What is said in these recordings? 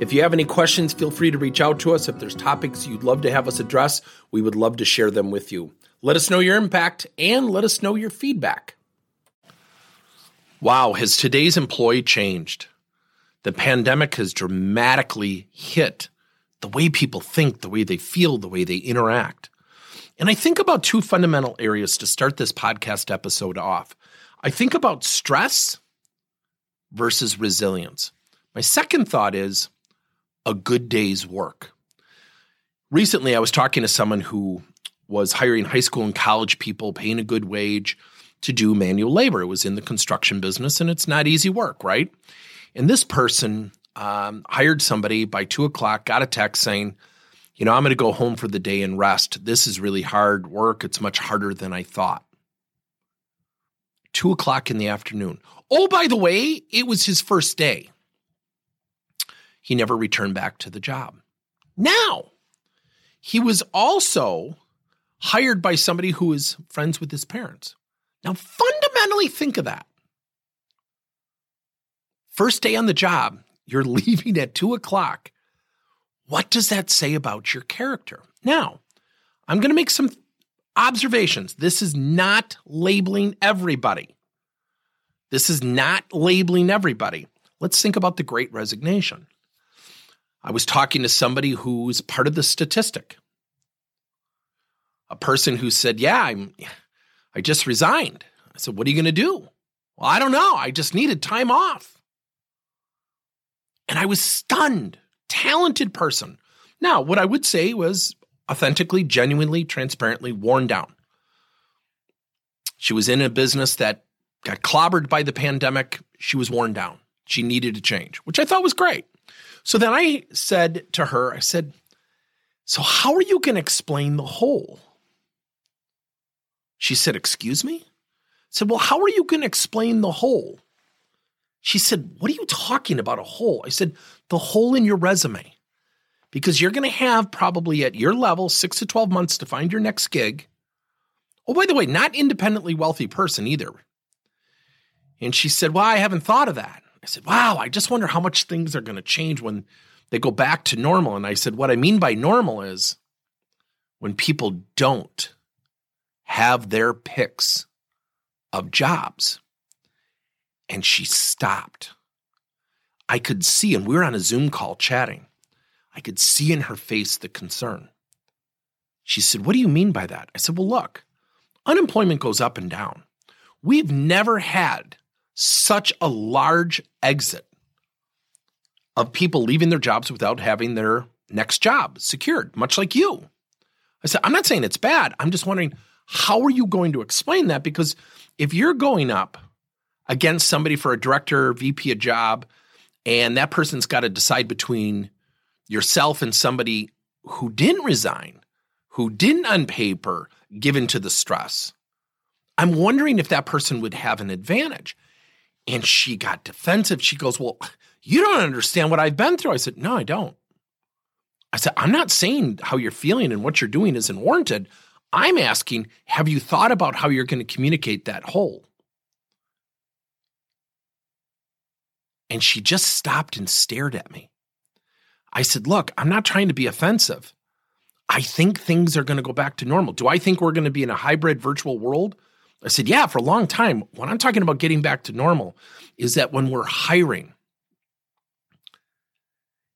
If you have any questions, feel free to reach out to us. If there's topics you'd love to have us address, we would love to share them with you. Let us know your impact and let us know your feedback. Wow, has today's employee changed? The pandemic has dramatically hit the way people think, the way they feel, the way they interact. And I think about two fundamental areas to start this podcast episode off. I think about stress versus resilience. My second thought is a good day's work. Recently, I was talking to someone who was hiring high school and college people, paying a good wage to do manual labor. It was in the construction business, and it's not easy work, right? And this person um, hired somebody by two o'clock, got a text saying, you know, I'm going to go home for the day and rest. This is really hard work. It's much harder than I thought. Two o'clock in the afternoon. Oh, by the way, it was his first day he never returned back to the job. Now, he was also hired by somebody who is friends with his parents. Now, fundamentally, think of that. First day on the job, you're leaving at two o'clock. What does that say about your character? Now, I'm going to make some observations. This is not labeling everybody. This is not labeling everybody. Let's think about the great resignation. I was talking to somebody who's part of the statistic. A person who said, "Yeah, I'm I just resigned." I said, "What are you going to do?" Well, I don't know. I just needed time off. And I was stunned. Talented person. Now, what I would say was authentically, genuinely, transparently worn down. She was in a business that got clobbered by the pandemic. She was worn down. She needed a change, which I thought was great. So then I said to her, I said, So how are you going to explain the hole? She said, Excuse me? I said, Well, how are you going to explain the hole? She said, What are you talking about, a hole? I said, The hole in your resume. Because you're going to have probably at your level six to 12 months to find your next gig. Oh, by the way, not independently wealthy person either. And she said, Well, I haven't thought of that. I said, wow, I just wonder how much things are going to change when they go back to normal. And I said, what I mean by normal is when people don't have their picks of jobs. And she stopped. I could see, and we were on a Zoom call chatting. I could see in her face the concern. She said, What do you mean by that? I said, Well, look, unemployment goes up and down. We've never had such a large exit of people leaving their jobs without having their next job secured, much like you. I said, I'm not saying it's bad. I'm just wondering, how are you going to explain that? Because if you're going up against somebody for a director, VP a job, and that person's got to decide between yourself and somebody who didn't resign, who didn't on paper give into the stress, I'm wondering if that person would have an advantage. And she got defensive. She goes, Well, you don't understand what I've been through. I said, No, I don't. I said, I'm not saying how you're feeling and what you're doing isn't warranted. I'm asking, have you thought about how you're going to communicate that hole? And she just stopped and stared at me. I said, Look, I'm not trying to be offensive. I think things are going to go back to normal. Do I think we're going to be in a hybrid virtual world? I said, yeah, for a long time. What I'm talking about getting back to normal is that when we're hiring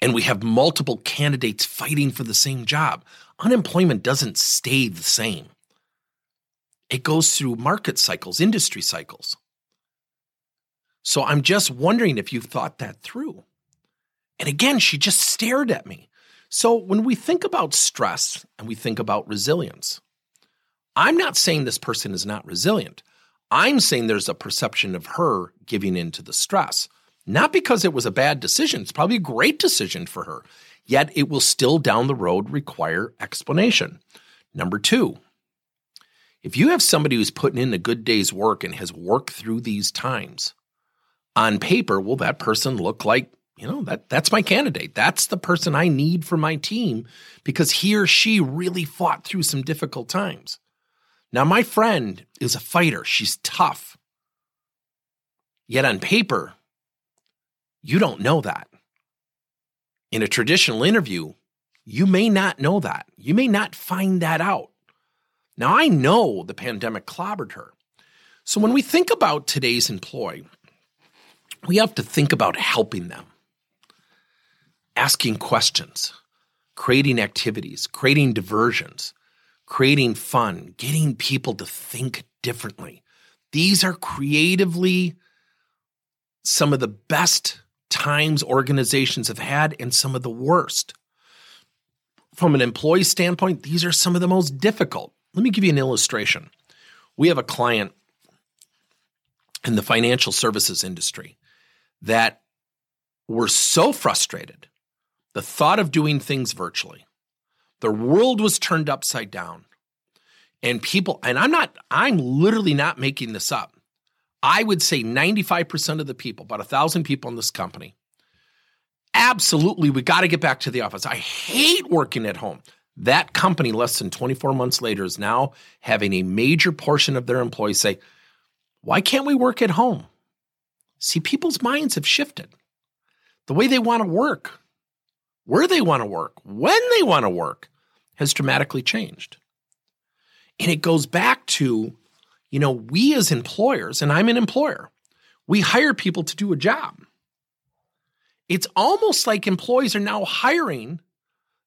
and we have multiple candidates fighting for the same job, unemployment doesn't stay the same. It goes through market cycles, industry cycles. So I'm just wondering if you've thought that through. And again, she just stared at me. So when we think about stress and we think about resilience, I'm not saying this person is not resilient. I'm saying there's a perception of her giving in to the stress. Not because it was a bad decision, it's probably a great decision for her. yet it will still down the road require explanation. Number two, if you have somebody who's putting in a good day's work and has worked through these times, on paper, will that person look like, you know, that that's my candidate. That's the person I need for my team because he or she really fought through some difficult times. Now, my friend is a fighter. She's tough. Yet on paper, you don't know that. In a traditional interview, you may not know that. You may not find that out. Now, I know the pandemic clobbered her. So when we think about today's employee, we have to think about helping them, asking questions, creating activities, creating diversions, creating fun, getting people to think differently. These are creatively some of the best times organizations have had and some of the worst. From an employee standpoint, these are some of the most difficult. Let me give you an illustration. We have a client in the financial services industry that were so frustrated. The thought of doing things virtually, the world was turned upside down. And people, and I'm not, I'm literally not making this up. I would say 95% of the people, about a thousand people in this company, absolutely, we got to get back to the office. I hate working at home. That company, less than 24 months later, is now having a major portion of their employees say, Why can't we work at home? See, people's minds have shifted. The way they want to work, where they want to work, when they want to work has dramatically changed. And it goes back to you know, we as employers, and I'm an employer, we hire people to do a job. It's almost like employees are now hiring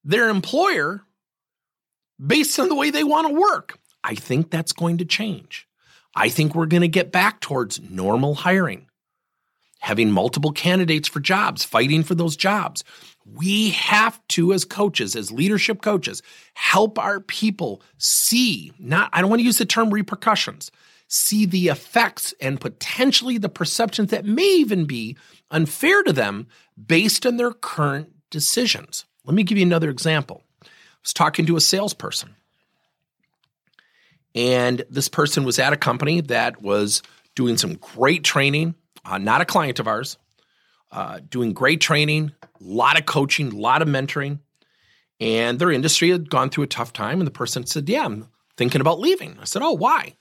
their employer based on the way they want to work. I think that's going to change. I think we're going to get back towards normal hiring, having multiple candidates for jobs, fighting for those jobs. We have to, as coaches, as leadership coaches, help our people see, not, I don't want to use the term repercussions, see the effects and potentially the perceptions that may even be unfair to them based on their current decisions. Let me give you another example. I was talking to a salesperson, and this person was at a company that was doing some great training, uh, not a client of ours, uh, doing great training, a lot of coaching, a lot of mentoring. And their industry had gone through a tough time. And the person said, Yeah, I'm thinking about leaving. I said, Oh, why?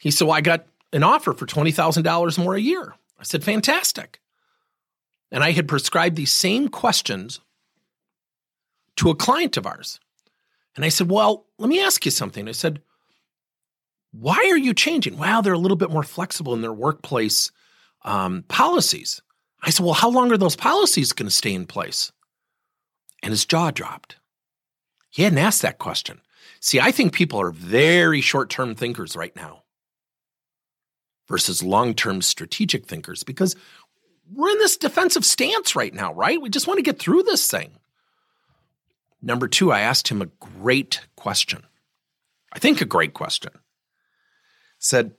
He said, Well, I got an offer for $20,000 more a year. I said, Fantastic. And I had prescribed these same questions to a client of ours. And I said, Well, let me ask you something. I said, Why are you changing? Well, they're a little bit more flexible in their workplace um, policies. I said, Well, how long are those policies going to stay in place? And his jaw dropped. He hadn't asked that question. See, I think people are very short term thinkers right now versus long term strategic thinkers because we're in this defensive stance right now, right? We just want to get through this thing. Number two, I asked him a great question. I think a great question. Said,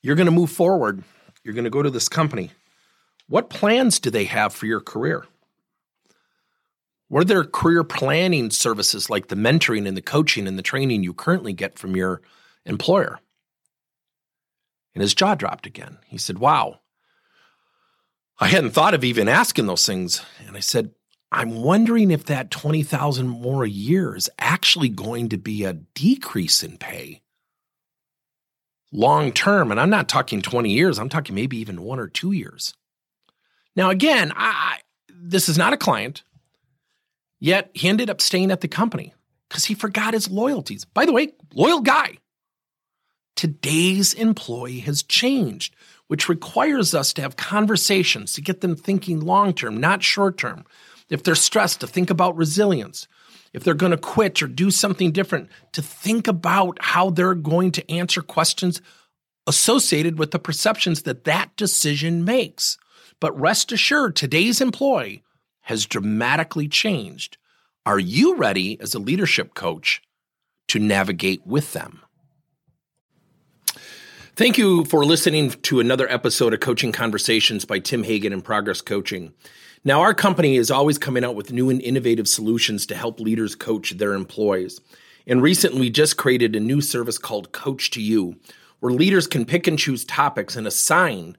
You're going to move forward. You're going to go to this company. What plans do they have for your career? What are their career planning services like the mentoring and the coaching and the training you currently get from your employer? And his jaw dropped again. He said, Wow, I hadn't thought of even asking those things. And I said, I'm wondering if that 20,000 more a year is actually going to be a decrease in pay long term. And I'm not talking 20 years, I'm talking maybe even one or two years. Now, again, I, this is not a client, yet he ended up staying at the company because he forgot his loyalties. By the way, loyal guy. Today's employee has changed, which requires us to have conversations to get them thinking long term, not short term. If they're stressed, to think about resilience. If they're going to quit or do something different, to think about how they're going to answer questions associated with the perceptions that that decision makes. But rest assured, today's employee has dramatically changed. Are you ready as a leadership coach to navigate with them? Thank you for listening to another episode of Coaching Conversations by Tim Hagen and Progress Coaching. Now, our company is always coming out with new and innovative solutions to help leaders coach their employees. And recently, we just created a new service called Coach to You, where leaders can pick and choose topics and assign